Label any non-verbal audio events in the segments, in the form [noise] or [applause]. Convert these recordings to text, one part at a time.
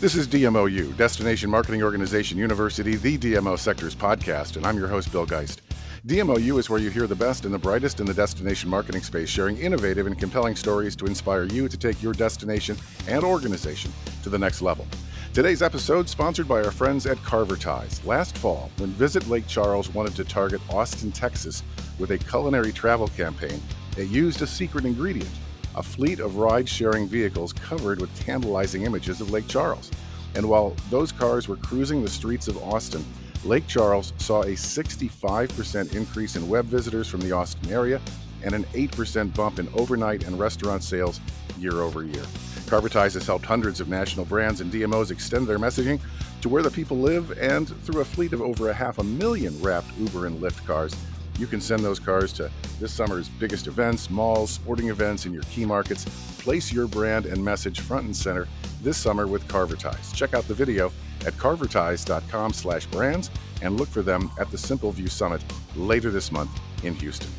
This is DMOU, Destination Marketing Organization University, the DMO Sectors podcast, and I'm your host, Bill Geist. DMOU is where you hear the best and the brightest in the destination marketing space, sharing innovative and compelling stories to inspire you to take your destination and organization to the next level. Today's episode sponsored by our friends at Carvertise. Last fall, when Visit Lake Charles wanted to target Austin, Texas with a culinary travel campaign, it used a secret ingredient a fleet of ride sharing vehicles covered with tantalizing images of Lake Charles. And while those cars were cruising the streets of Austin, Lake Charles saw a 65% increase in web visitors from the Austin area and an 8% bump in overnight and restaurant sales year over year. Carvertise has helped hundreds of national brands and DMOs extend their messaging to where the people live, and through a fleet of over a half a million wrapped Uber and Lyft cars, you can send those cars to this summer's biggest events, malls, sporting events in your key markets. Place your brand and message front and center this summer with Carvertise. Check out the video at carvertise.com slash brands and look for them at the Simpleview Summit later this month in Houston.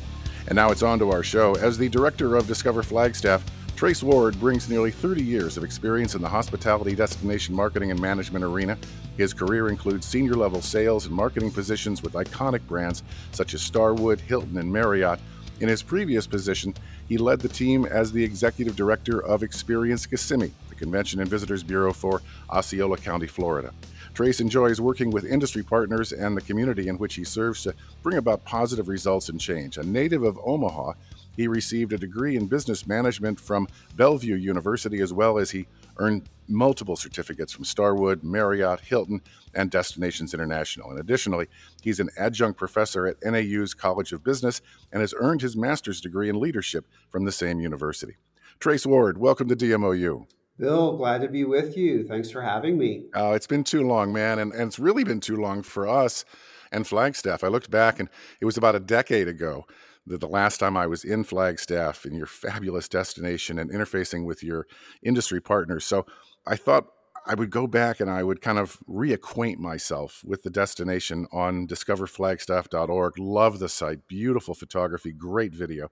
And now it's on to our show. As the director of Discover Flagstaff, Trace Ward brings nearly 30 years of experience in the hospitality, destination marketing, and management arena. His career includes senior level sales and marketing positions with iconic brands such as Starwood, Hilton, and Marriott. In his previous position, he led the team as the executive director of Experience Kissimmee, the Convention and Visitors Bureau for Osceola County, Florida. Trace enjoys working with industry partners and the community in which he serves to bring about positive results and change. A native of Omaha, he received a degree in business management from Bellevue University, as well as he earned multiple certificates from Starwood, Marriott, Hilton, and Destinations International. And additionally, he's an adjunct professor at NAU's College of Business and has earned his master's degree in leadership from the same university. Trace Ward, welcome to DMOU. Bill, glad to be with you. Thanks for having me. Uh, it's been too long, man, and, and it's really been too long for us and Flagstaff. I looked back, and it was about a decade ago that the last time I was in Flagstaff in your fabulous destination and interfacing with your industry partners. So I thought I would go back and I would kind of reacquaint myself with the destination on discoverflagstaff.org. Love the site, beautiful photography, great video.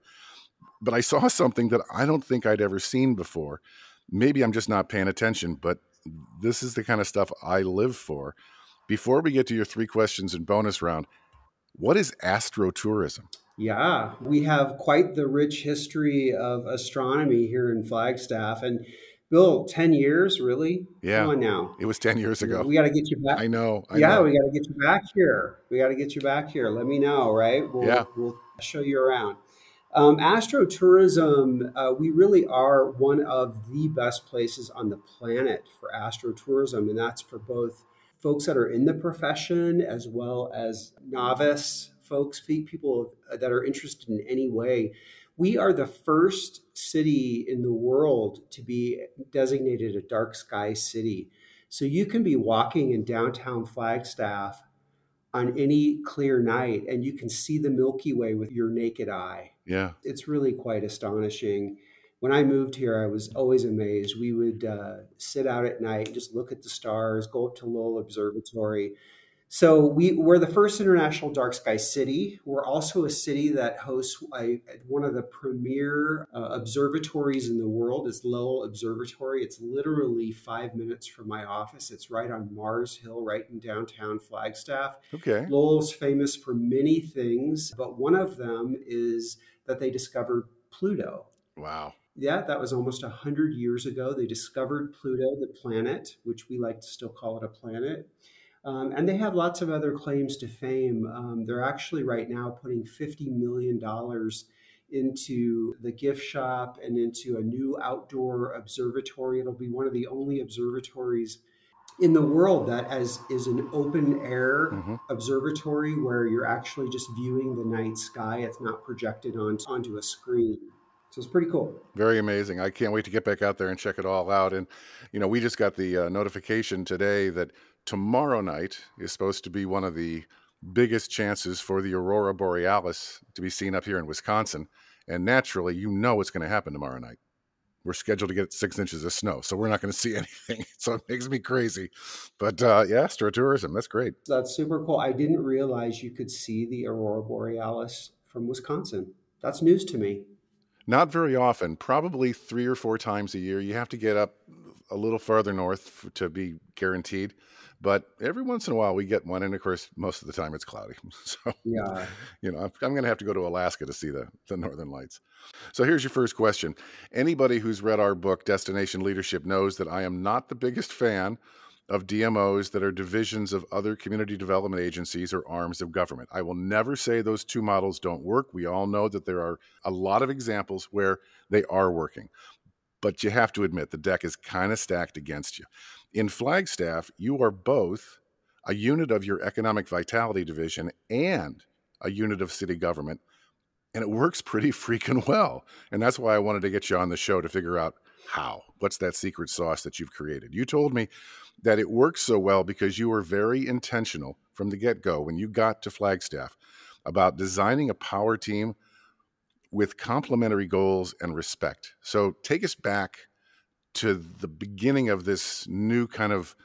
But I saw something that I don't think I'd ever seen before. Maybe I'm just not paying attention, but this is the kind of stuff I live for. Before we get to your three questions and bonus round, what is astrotourism? Yeah, we have quite the rich history of astronomy here in Flagstaff. And Bill, 10 years, really? Yeah. Come on now. It was 10 years ago. We got to get you back. I know. I yeah, know. we got to get you back here. We got to get you back here. Let me know, right? We'll, Yeah. We'll show you around. Um, astrotourism, uh, we really are one of the best places on the planet for astrotourism, and that's for both folks that are in the profession as well as novice folks, people that are interested in any way. We are the first city in the world to be designated a dark sky city. So you can be walking in downtown Flagstaff on any clear night and you can see the Milky Way with your naked eye. Yeah. It's really quite astonishing. When I moved here, I was always amazed. We would uh, sit out at night, just look at the stars, go up to Lowell Observatory. So we, we're the first international dark sky city. We're also a city that hosts a, one of the premier uh, observatories in the world. Is Lowell Observatory. It's literally five minutes from my office. It's right on Mars Hill, right in downtown Flagstaff. Okay. Lowell's famous for many things, but one of them is that they discovered Pluto. Wow. Yeah, that was almost a 100 years ago. They discovered Pluto, the planet, which we like to still call it a planet. Um, and they have lots of other claims to fame. Um, they're actually right now putting $50 million into the gift shop and into a new outdoor observatory. It'll be one of the only observatories in the world that as is an open air Mhm. observatory where you're actually just viewing the night sky. It's not projected on, onto a screen. So it's pretty cool. Very amazing. I can't wait to get back out there and check it all out. And, you know, we just got the uh, notification today that tomorrow night is supposed to be one of the biggest chances for the Aurora Borealis to be seen up here in Wisconsin. And naturally, you know what's going to happen tomorrow night. We're scheduled to get six inches of snow, so we're not going [laughs] to see anything. So it makes me crazy. But uh, yeah, astrotourism, that's great. That's super cool. I didn't realize you could see the Aurora Borealis from Wisconsin. That's news to me. Not very often, probably three or four times a year. You have to get up a little farther north to be guaranteed. But every once in a while we get one, and of course, most of the time it's cloudy. [laughs] So, yeah, you know, I'm, I'm going to have to go to Alaska to see the the northern lights. So here's your first question. Anybody who's read our book, Destination Leadership, knows that I am not the biggest fan of DMOs that are divisions of other community development agencies or arms of government. I will never say those two models don't work. We all know that there are a lot of examples where they are working. But you have to admit the deck is kind of stacked against you. In Flagstaff, you are both a unit of your economic vitality division and a unit of city government. And it works pretty [laughs] freaking well. And that's why I wanted to get you on the show to figure out how. What's that secret sauce that you've created? You told me that it works so well because you were very intentional from the get go when you got to Flagstaff about designing a power team with complementary goals and respect. So take us back to the beginning of this new kind of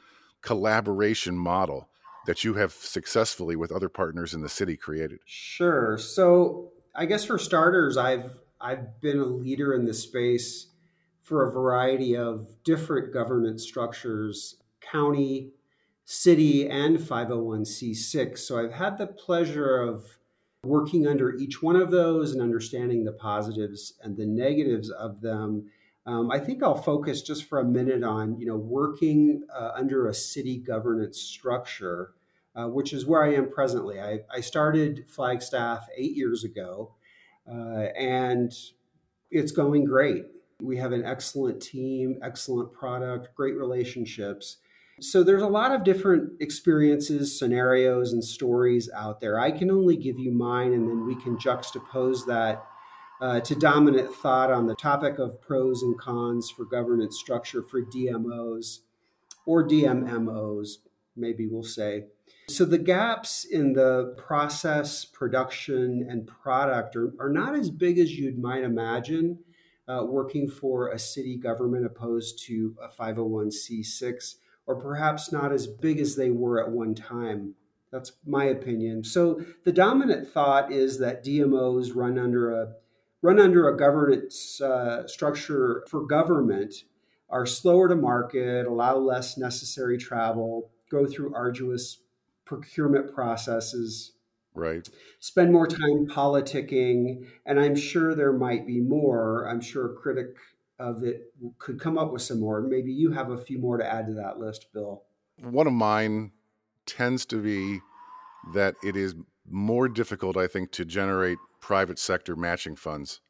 collaboration model that you have successfully with other partners in the city created. Sure. So I guess for starters, I've I've been a leader in this space for a variety of different governance structures county, city, and 501c6. So I've had the pleasure of working under each one of those and understanding the positives and the negatives of them. Um, I think I'll focus just for a minute on you know working uh, under a city governance structure, uh, which is where I am presently. I, I started Flagstaff eight years ago, uh, and it's going great. We have an excellent team, excellent product, great relationships. So there's a lot of different experiences, scenarios, and stories out there. I can only give you mine, and then we can juxtapose that uh, to dominant thought on the topic of pros and cons for governance structure for DMOs or DMMOs, maybe we'll say. So the gaps in the process, production, and product are, are not as big as you'd might imagine uh, working for a city government opposed to a 501c6 or perhaps not as big as they were at one time. That's my opinion. So the dominant thought is that DMOs run under a run under a governance uh, structure for government are slower to market, allow less necessary travel, go through arduous procurement processes, right spend more time politicking and i'm sure there might be more i'm sure a critic of it could come up with some more. Maybe you have a few more to add to that list, Bill. One of mine tends to be that it is more difficult, I think, to generate private sector matching funds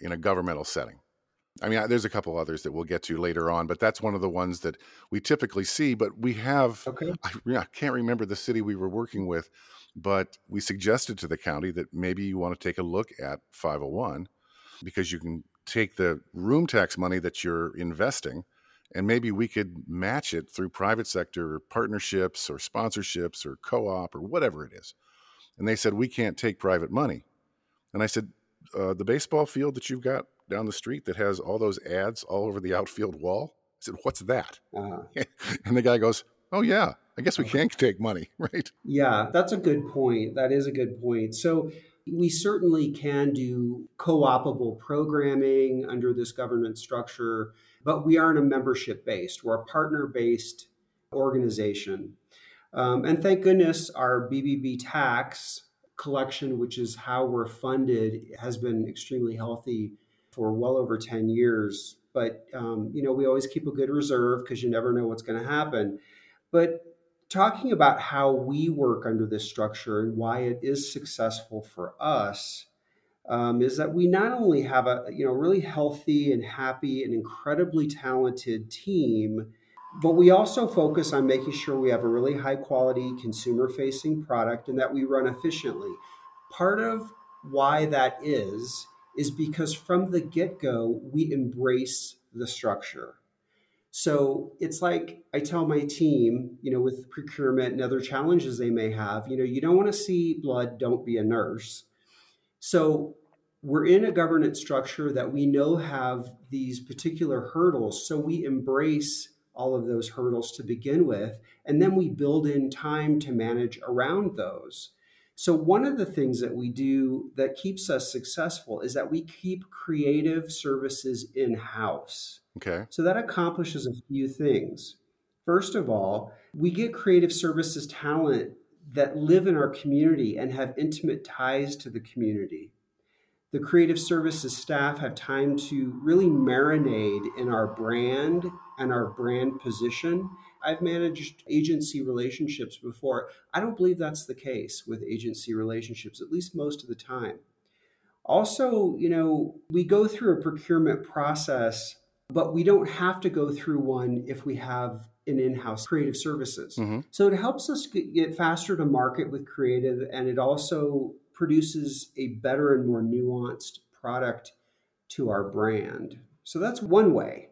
in a governmental setting. I mean, there's a couple others that we'll get to later on, but that's one of the ones that we typically see. But we have, okay. I, I can't remember the city we were working with, but we suggested to the county that maybe you want to take a look at 501 because you can take the room tax money that you're investing and maybe we could match it through private sector partnerships or sponsorships or co-op or whatever it is and they said we can't take private money and i said uh, the baseball field that you've got down the street that has all those ads all over the outfield wall? I said what's that? Uh-huh. [laughs] and the guy goes oh yeah i guess we can take money [laughs] right? Yeah that's a good point. That is a good point. So we certainly can do co opable programming under this governance structure, but we aren't a membership based, we're a partner based organization. Um, and thank goodness our BBB tax collection, which is how we're funded, has been extremely healthy for well over 10 years. But, um, you know, we always keep a good reserve because you never know what's going to happen. But talking about how we work under this structure and why it is successful for us um, is that we not only have a you know really healthy and happy and incredibly talented team but we also focus on making sure we have a really high quality consumer facing product and that we run efficiently part of why that is is because from the get-go we embrace the structure so it's like I tell my team, you know, with procurement and other challenges they may have, you know, you don't want to see blood, don't be a nurse. So we're in a governance structure that we know have these particular hurdles. So we embrace all of those hurdles to begin with, and then we build in time to manage around those. So, one of the things that we do that keeps us successful is that we keep creative services in house. Okay. So that accomplishes a few things. First of all, we get creative services talent that live in our community and have intimate ties to the community. The creative services staff have time to really marinate in our brand and our brand position. I've managed agency relationships before. I don't believe that's the case with agency relationships, at least most of the time. Also, you know, we go through a procurement process, but we don't have to go through one if we have an in-house creative services. Mm-hmm. So it helps us get faster to market with creative and it also produces a better and more nuanced product to our brand. So that's one way.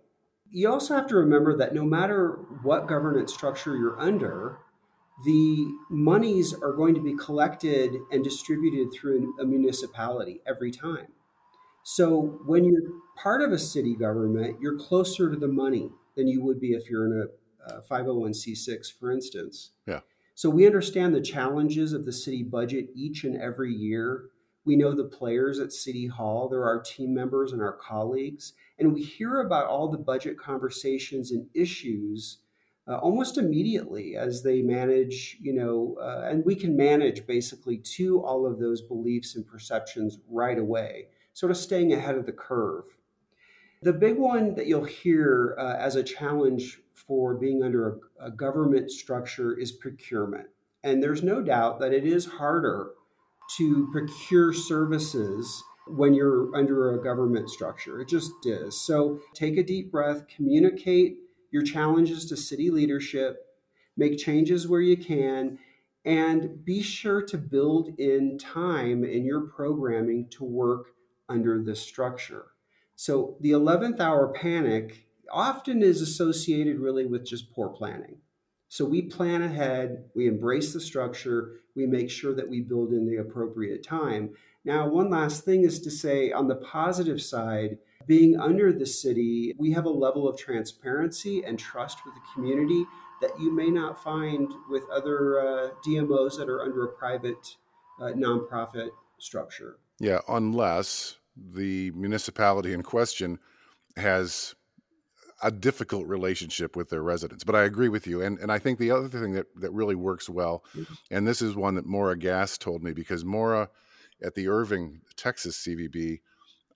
You also have to remember that no matter what governance structure you're under, the monies are going to be collected and distributed through a municipality every time. So when you're part of a city government, you're closer to the money than you would be if you're in a, uh, a 501c6, for instance. Yeah. So we understand the challenges of the city budget each and every year. We know the players at City Hall, they're our team members and our colleagues. And we hear about all the budget conversations and issues uh, almost immediately as they manage, you know, uh, and we can manage basically to all of those beliefs and perceptions right away, sort of staying ahead of the curve. The big one that you'll hear uh, as a challenge for being under a, a government structure is procurement. And there's no doubt that it is harder to procure services when you're under a government structure. It just is. So take a deep breath, communicate your challenges to city leadership, make changes where you can, and be sure to build in time in your programming to work under the structure. So the 11th hour panic often is associated really with just poor planning. So we plan ahead, we embrace the structure, we make sure that we build in the appropriate time. Now, one last thing is to say on the positive side, being under the city, we have a level of transparency and trust with the community that you may not find with other uh, DMOs that are under a private uh, nonprofit structure. Yeah, unless the municipality in question has a difficult relationship with their residents. But I agree with you. And and I think the other thing that, that really works well, mm-hmm. and this is one that Maura Gast told me because Maura at the Irving, Texas CVB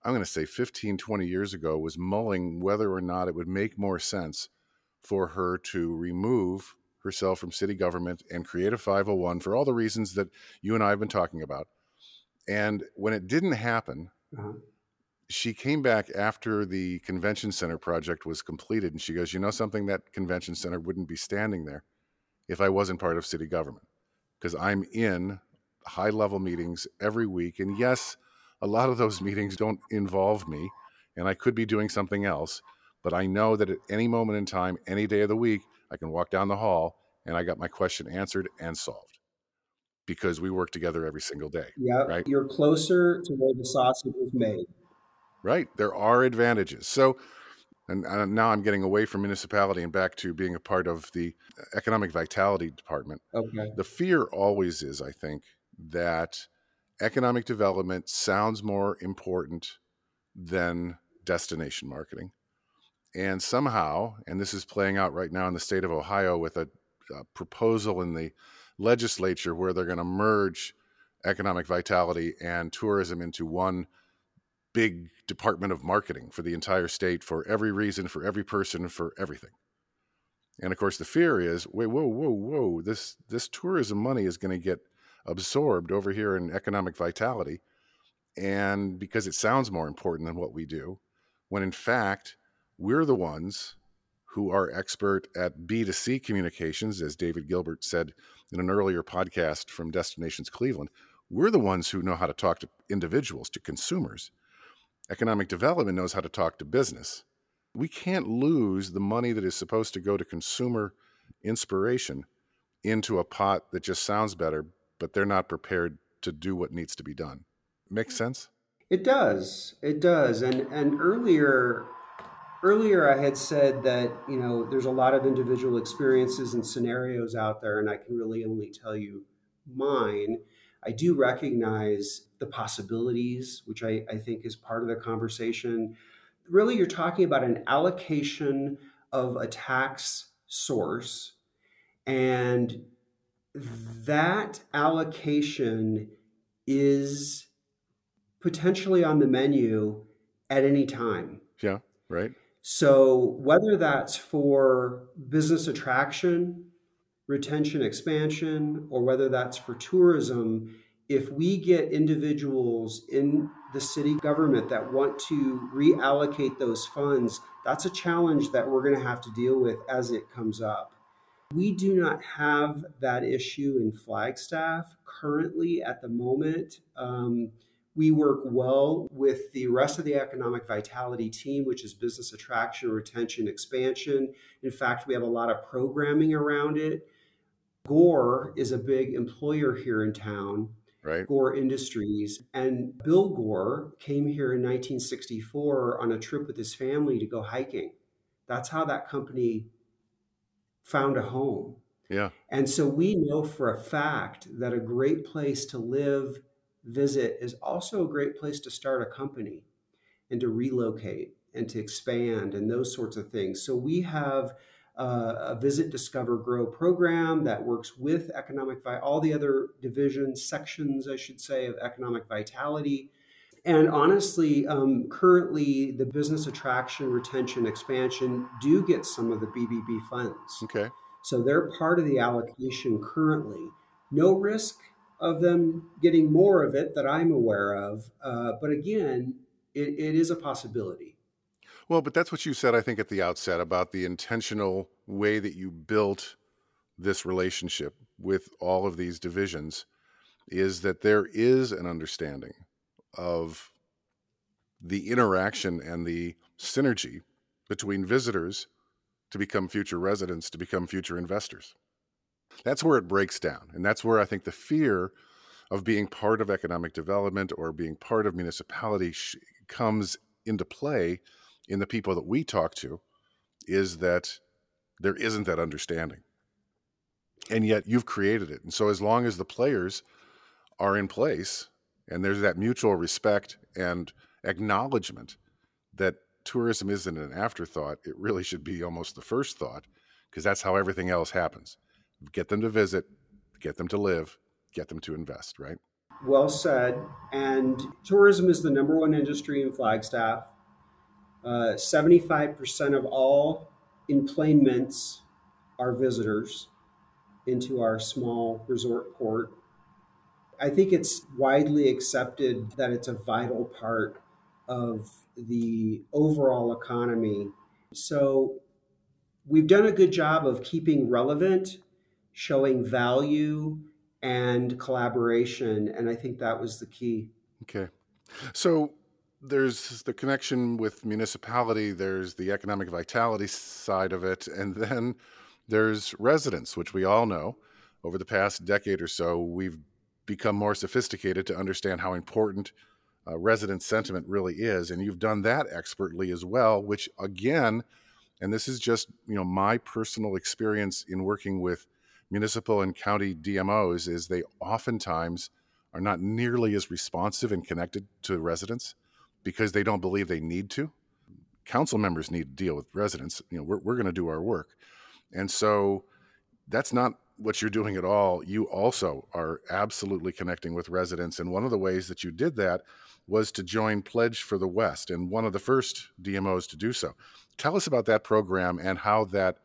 I'm going to say 15, 20 years ago, was mulling whether or not it would make more sense for her to remove herself from city government and create a 501 for all the reasons that you and I have been talking about. And when it didn't happen, uh-huh. She came back after the convention center project was completed and she goes, You know something? That convention center wouldn't be standing there if I wasn't part of city government because I'm in high level meetings every week. And yes, a lot of those [laughs] meetings don't involve me and I could be doing something else. But I know that at any moment in time, any day of the week, I can walk down the hall and I got my question answered and solved because we work together every single day. Yeah. Right. You're closer to where the sausage is made. Right. There are advantages. So, and, and now I'm getting away from municipality and back to being a part of the economic vitality department. Okay. The fear always is, I think, that economic development sounds more important than destination marketing. And somehow, and this is playing out right now in the state of Ohio with a, a proposal in the legislature where they're going to merge economic vitality and tourism into one big department of marketing for the entire state for every reason, for every person, for everything. And of course, the fear is, wait, whoa, whoa, whoa! This this tourism money is going to get absorbed over here in economic vitality. And because it sounds more important than what we do, when in fact, we're the ones who are expert at B2C communications, as David Gilbert said in an earlier podcast from Destinations Cleveland. We're the ones who know how to talk to individuals, to consumers. Economic development knows how to talk to business. We can't lose the money that is supposed to go to consumer inspiration into a pot that just sounds better but they're not prepared to do what needs to be done. Makes sense? It does. It does. And and earlier earlier I had said that, you know, there's a lot of individual experiences and scenarios out there and I can really only tell you mine. I do recognize the possibilities, which I, I think is part of the conversation. really you're talking about an allocation of a tax source and that allocation is potentially on the menu at any time. Yeah, right. So, whether that's for business attraction, retention, expansion, or whether that's for tourism, if we get individuals in the city government that want to reallocate those funds, that's a challenge that we're going to have to deal with as it comes up. We do not have that issue in Flagstaff currently at the moment. Um, we work well with the rest of the economic vitality team, which is business attraction, retention, expansion. In fact, we have a lot of programming around it. Gore is a big employer here in town, right. Gore Industries. And Bill Gore came here in 1964 on a trip with his family to go hiking. That's how that company found a home. Yeah. And so we know for a fact that a great place to live, visit is also a great place to start a company and to relocate and to expand and those sorts of things. So we have uh, a visit, discover, grow program that works with economic all the other divisions, sections, I should say, of economic vitality. And honestly, um, currently the business attraction, retention, expansion do get some of the BBB funds. Okay. So they're part of the allocation currently. No risk of them getting more of it that I'm aware of. Uh, but again, it, it is a possibility. Well, but that's what you said, I think, at the outset about the intentional way that you built this relationship with all of these divisions is that there is an understanding of the interaction and the synergy between visitors to become future residents, to become future investors. That's where it breaks down. And that's where I think the fear of being part of economic development or being part of municipality sh- comes into play in the people that we talk to is that there isn't that understanding. And yet you've created it. And so as long as the players are in place and there's that mutual respect and acknowledgement that tourism isn't an afterthought, it really should be almost the first thought because that's how everything else happens. Get them to visit, get them to live, get them to invest, right? Well said. And tourism is the number one industry in Flagstaff. Uh, 75% of all enplanements are visitors into our small resort port. I think it's widely accepted that it's a vital part of the overall economy. So we've done a good job of keeping relevant, showing value, and collaboration. And I think that was the key. Okay. So there's the connection with municipality, there's the economic vitality side of it, and then there's residents, which we all know over the past decade or so, we've become more sophisticated to understand how important uh, resident sentiment really is. And you've done that expertly as well, which again, and this is just you know my personal experience in working with municipal and county DMOs, is they oftentimes are not nearly as responsive and connected to residents because they don't believe they need to. Council members need to deal with residents. You know, we're, we're going to do our work. And so that's not what you're doing at all. You also are absolutely connecting with residents. And one of the ways that you did that was to join Pledge for the Wild and one of the first DMOs to do so. Tell us about that program and how that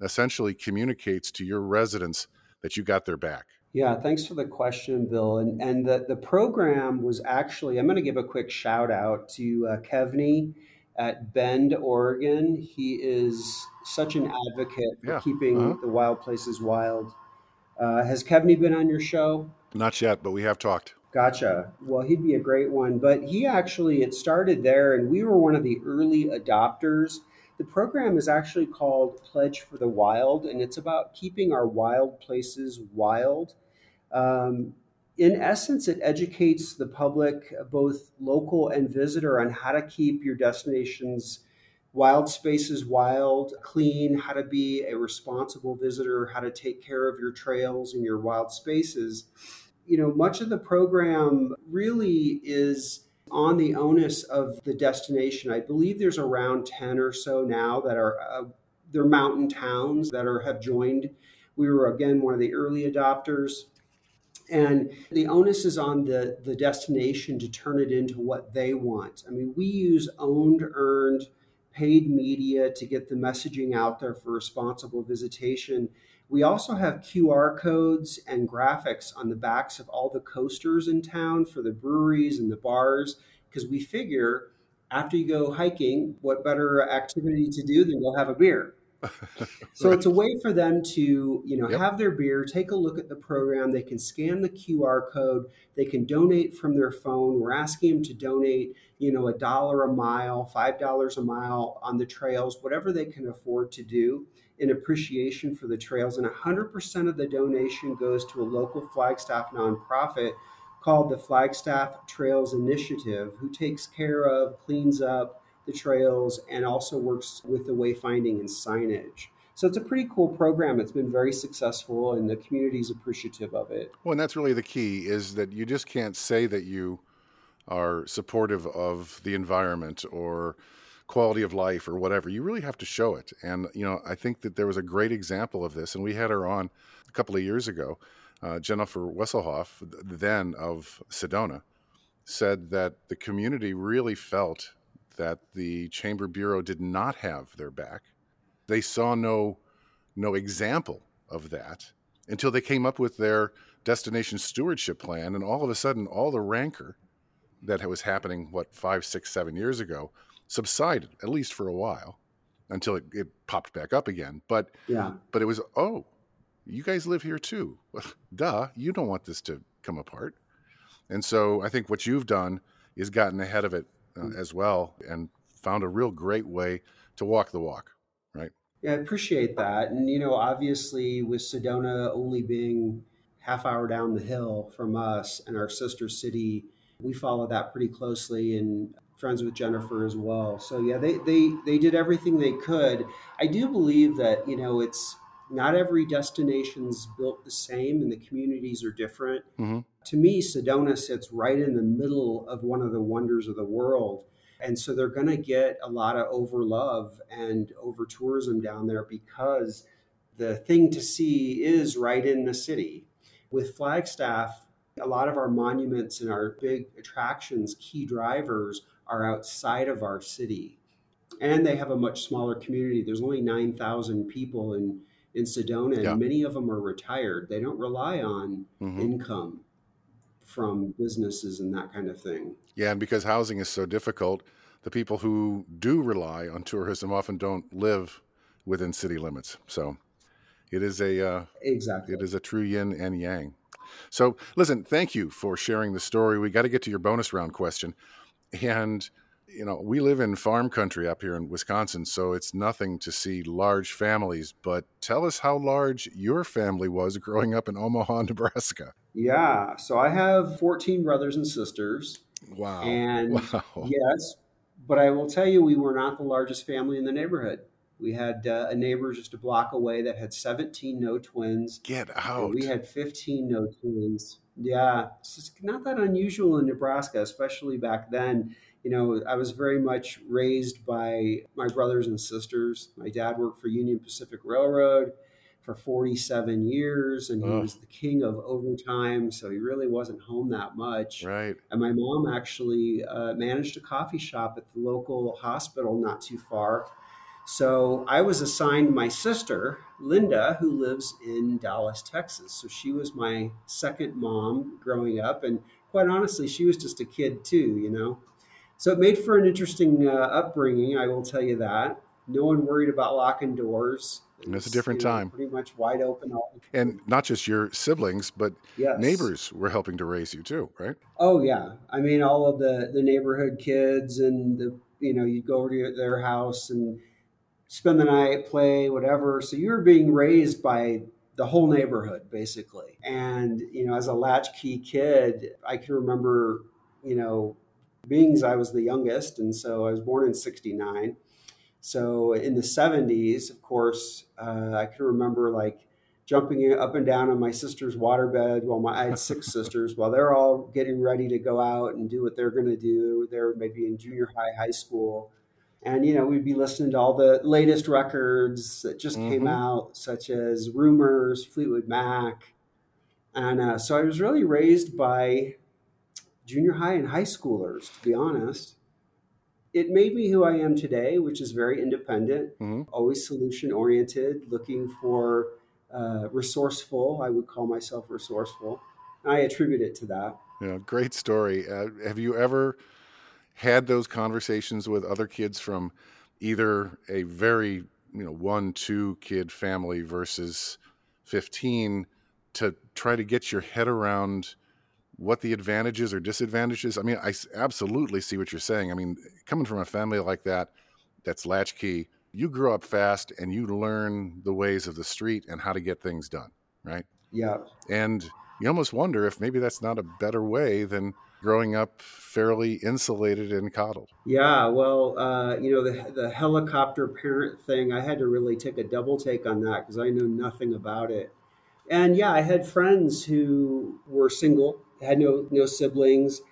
essentially communicates to your residents that you got their back. Yeah, thanks for the question, Bill. And and the, the program was actually, I'm going to give a quick shout out to uh, Kevney at Bend, Oregon. He is such an advocate for yeah. keeping uh-huh. the wild places wild. Uh, has Kevney been on your show? Not yet, but we have talked. Gotcha. Well, he'd be a great one. But he actually, it started there, and we were one of the early adopters. The program is actually called Pledge for the Wild, and it's about keeping our wild places wild. Um, in essence, it educates the public, both local and visitor, on how to keep your destinations wild spaces wild, clean, how to be a responsible visitor, how to take care of your trails and your wild spaces you know, much of the program really is on the onus of the destination. I believe there's around 10 or so now that are uh, they're mountain towns that are have joined. We were again one of the early adopters. And the onus is on the, the destination to turn it into what they want. I mean, we use owned, earned, paid media to get the messaging out there for responsible visitation. We also have QR codes and graphics on the backs of all the coasters in town for the breweries and the bars, because we figure after you go hiking, what better activity to do than go have a beer? [laughs] so right. it's a way for them to you know yep. have their beer take a look at the program they can scan the qr code they can donate from their phone we're asking them to donate you know a dollar a mile five dollars a mile on the trails whatever they can afford to do in appreciation for the trails and 100% of the donation goes to a local flagstaff nonprofit called the flagstaff trails initiative who takes care of cleans up the trails and also works with the wayfinding and signage. So it's a pretty cool program. It's been very successful and the community's appreciative of it. Well, and that's really the key is that you just can't say that you are supportive of the environment or quality of life or whatever. You really have to show it. And, you know, I think that there was a great example of this, and we had her on a couple of years ago. Uh, Jennifer Wesselhoff, then of Sedona, said that the community really felt that the Chamber Bureau did not have their back. They saw no, no example of that until they came up with their destination stewardship plan. And all of a sudden, all the rancor that was happening, what, five, six, seven years ago, subsided, at least for a while, until it, it popped back up again. But, yeah. but it was, oh, you guys live here too. [laughs] Duh, you don't want this to come apart. And so I think what you've done is gotten ahead of it uh, mm. as well and found a real great way to walk the walk, right? Yeah, I appreciate that. And, you know, obviously with Sedona only being half hour down the hill from us and our sister city, we follow that pretty closely and friends with Jennifer as well. So yeah, they, they, they did everything they could. I do believe that, you know, it's not every destination's built the same and the communities are different. Mm-hmm to me, Sedona sits right in the middle of one of the wonders of the world. And so they're going to get a lot of over love and over tourism down there because the thing to see is right in the city. With Flagstaff, a lot of our monuments and our big attractions, key drivers, are outside of our city. And they have a much smaller community. There's only 9,000 people in, in Sedona, and yeah. many of them are retired. They don't rely on mm-hmm. income from businesses and that kind of thing. Yeah, and because housing is so difficult, the people who do rely on tourism often don't live within city limits. So it is a uh, exactly it is a true yin and yang. So listen, thank you for sharing the story. We got to get to your bonus round question, and you know, we live in farm country up here in Wisconsin, so it's nothing to see large families. But tell us how large your family was growing up in Omaha, [laughs] Nebraska. Yeah, so I have 14 brothers and sisters. Wow. And [laughs] wow. yes, but I will tell you, we were not the largest family in the neighborhood. We had uh, a neighbor just a block away that had 17 no twins. Get out. We had 15 no twins. Yeah, it's not that unusual in Nebraska, especially back then you know, I was very much raised by my brothers and sisters. My dad worked for Union Pacific Railroad for 47 years and he oh. was the king of overtime so he really wasn't home that much right and my mom actually uh, managed a coffee shop at the local hospital not too far so i was assigned my sister linda who lives in dallas texas so she was my second mom growing up and quite honestly she was just a kid too you know so it made for an interesting uh, upbringing, I will tell you that. No one worried about locking doors. It it's a different you know, time. Pretty much wide open. And not just your siblings, but yes. neighbors were helping to raise you too, right? Oh yeah. I mean, all of the the neighborhood kids and the you know you'd go over to their house and spend the night, play, whatever. So you were being raised by the whole neighborhood basically. And you know, as a latchkey kid, I can remember you know beings I was the youngest, and so I was born in '69. So in the '70s, of course, uh, I can remember like jumping up and down on my sister's waterbed while my I had six [laughs] sisters while they're all getting ready to go out and do what they're going to do. They're maybe in junior high, high school. And you know, we'd be listening to all the latest records that just mm-hmm. came out, such as Rumours, Fleetwood Mac, and uh, so I was really raised by junior high and high schoolers, to be honest. It made me who I am today, which is very independent, mm-hmm. always solution oriented, looking for uh, resourceful. I would call myself resourceful. I attribute it to that. Yeah, great story. Uh, have you ever had those conversations with other kids from either a very you know one two kid family versus 15 to try to get your head around what the advantages or disadvantages i mean i absolutely see what you're saying i mean coming from a family like that that's latchkey you grow up fast and you learn the ways of the street and how to get things done, right? Yeah. And you almost wonder if maybe that's not a better way than growing up fairly insulated and coddled. Yeah, well, uh, you know, the, the helicopter parent thing, I had to really take a double take on that because I knew nothing about it. And yeah, I had friends who were single, had no no siblings,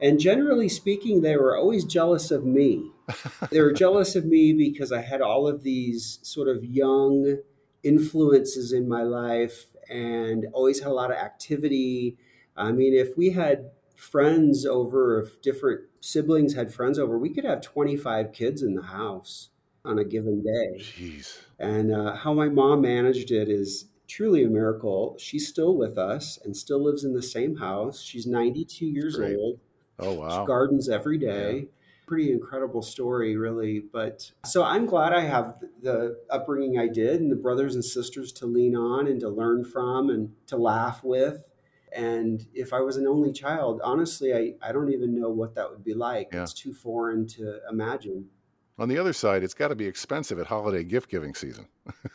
and generally speaking, they were always jealous of me. [laughs] they were jealous of me because I had all of these sort of young influences in my life and always had a lot of activity. I mean, if we had friends over, if different siblings had friends over, we could have 25 kids in the house on a given day. Jeez. And uh, how my mom managed it is truly a miracle. She's still with us and still lives in the same house. She's 92 years Great. old. Oh wow! She gardens every day. Yeah. Pretty incredible story, really. But so I'm glad I have the upbringing I did, and the brothers and sisters to lean on and to learn from and to laugh with. And if I was an only child, honestly, I, I don't even know what that would be like. Yeah. It's too foreign to imagine. On the other side, it's got to be expensive at holiday gift giving season.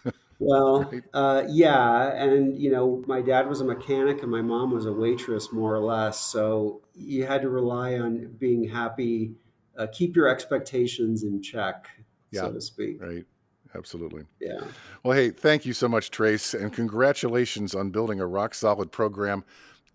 [laughs] Well, right? uh, yeah, and you know, my dad was a mechanic and my mom was a waitress, more or less. So you had to rely on being happy, uh, keep your expectations in check, yeah, so to speak. Right. Absolutely. Yeah. Well, hey, thank you so much, Trace, and congratulations on building a rock solid program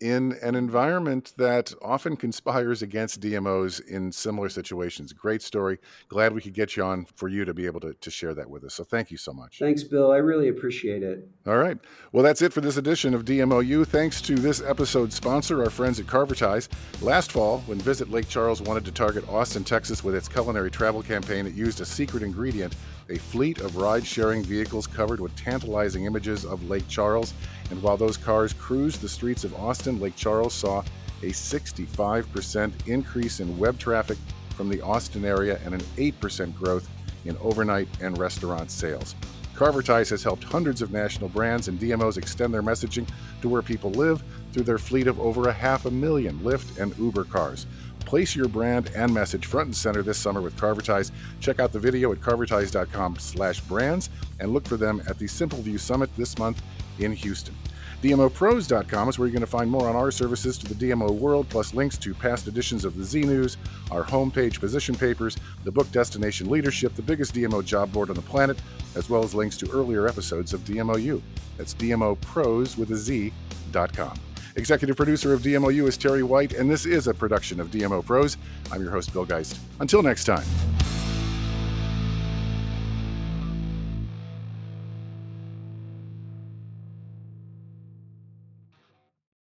in an environment that often conspires against DMOs in similar situations. Great story. Glad we could get you on for you to be able to, to share that with us. So thank you so much. Thanks, Bill. I really appreciate it. All right. Well, that's it for this edition of DMOU. Thanks to this episode's sponsor, our friends at Carvertise. Last fall, when Visit Lake Charles wanted to target Austin, Texas with its culinary travel campaign, it used a secret ingredient a fleet of ride sharing vehicles covered with tantalizing images of Lake Charles. And while those cars cruised the streets of Austin, Lake Charles saw a 65% increase in web traffic from the Austin area and an 8% growth in overnight and restaurant sales. Carvertise has helped hundreds of national brands and DMOs extend their messaging to where people live through their fleet of over a half a million Lyft and Uber cars. Place your brand and message front and center this summer with Carvertise. Check out the video at carvertise.com slash brands and look for them at the Simpleview Summit this month in Houston. DMOpros.com is where you're going to find more on our services to the DMO world, plus links to past editions of the Z News, our homepage position papers, the book Destination Leadership, the biggest DMO job board on the planet, as well as links to earlier episodes of DMOU. That's DMOpros with a Z.com. Executive producer of DMOU is Terry White, and this is a production of DMO Pros. I'm your host, Bill Geist. Until next time.